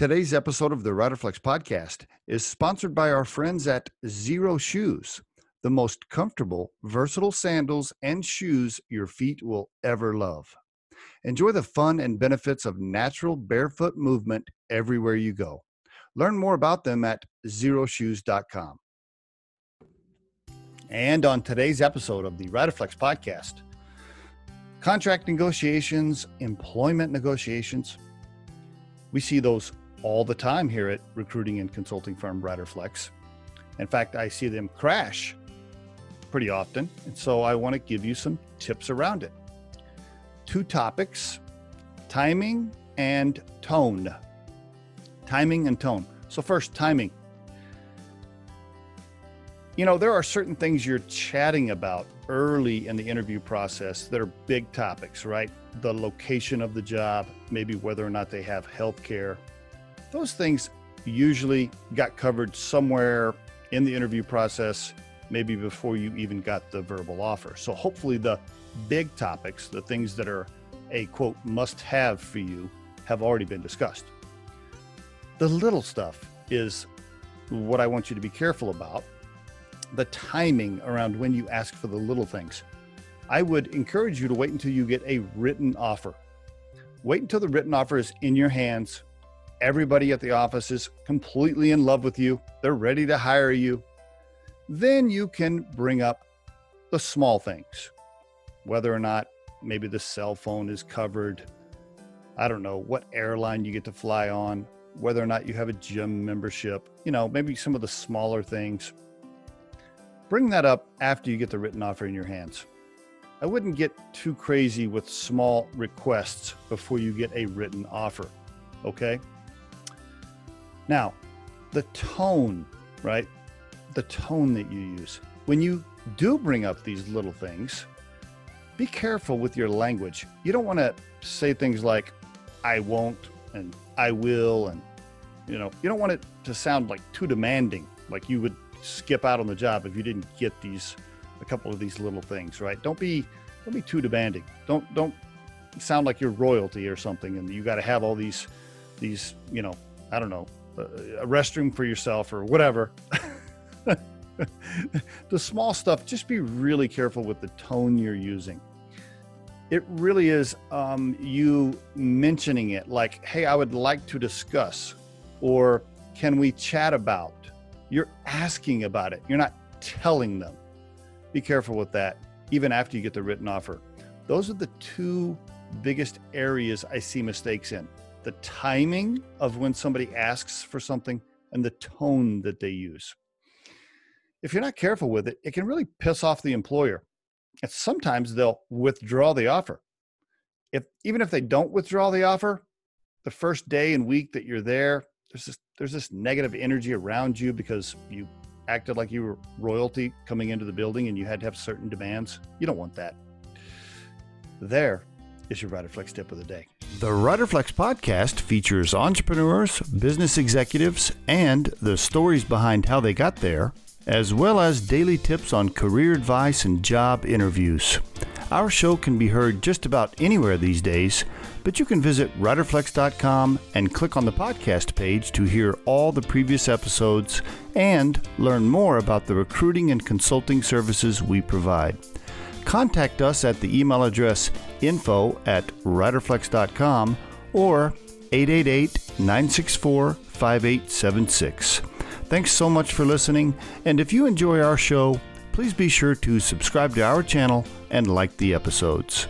Today's episode of the Riderflex podcast is sponsored by our friends at Xero Shoes, the most comfortable, versatile sandals and shoes your feet will ever love. Enjoy the fun and benefits of natural barefoot movement everywhere you go. Learn more about them at xeroshoes.com. And on today's episode of the Riderflex podcast, contract negotiations, employment negotiations, we see those all the time here at recruiting and consulting firm Riderflex. In fact, I see them crash pretty often. And so I want to give you some tips around it. Two topics timing and tone. Timing and tone. So, first, timing. You know, there are certain things you're chatting about early in the interview process that are big topics, right? The location of the job, maybe whether or not they have health care, those things usually got covered somewhere in the interview process, maybe before you even got the verbal offer. So hopefully the big topics, the things that are a quote must have for you, have already been discussed. The little stuff is what I want you to be careful about the timing around when you ask for the little things. I would encourage you to wait until you get a written offer. Wait until the written offer is in your hands everybody at the office is completely in love with you, they're ready to hire you, then you can bring up the small things, whether or not maybe the cell phone is covered. I don't know what airline you get to fly on, whether or not you have a gym membership, you know, maybe some of the smaller things. Bring that up after you get the written offer in your hands. I wouldn't get too crazy with small requests before you get a written offer. Okay. Now, the tone, right? The tone that you use. When you do bring up these little things, be careful with your language. You don't want to say things like, I won't and I will. And, you know, you don't want it to sound like too demanding, like you would skip out on the job if you didn't get these, a couple of these little things, right? Don't be, don't be too demanding. Don't, don't sound like you're royalty or something and you got to have all these, these, you know, I don't know, a restroom for yourself or whatever. the small stuff, just be really careful with the tone you're using. It really is um, you mentioning it like, hey, I would like to discuss, or can we chat about? You're asking about it, you're not telling them. Be careful with that, even after you get the written offer. Those are the two biggest areas I see mistakes in the timing of when somebody asks for something and the tone that they use. If you're not careful with it, it can really piss off the employer. And sometimes they'll withdraw the offer. If even if they don't withdraw the offer, the first day and week that you're there, there's this there's this negative energy around you because you acted like you were royalty coming into the building and you had to have certain demands. You don't want that. There is your Rider Flex tip of the day. The Riderflex podcast features entrepreneurs, business executives, and the stories behind how they got there, as well as daily tips on career advice and job interviews. Our show can be heard just about anywhere these days, but you can visit riderflex.com and click on the podcast page to hear all the previous episodes and learn more about the recruiting and consulting services we provide contact us at the email address info at riderflex.com or 888 964 5876. Thanks so much for listening, and if you enjoy our show, please be sure to subscribe to our channel and like the episodes.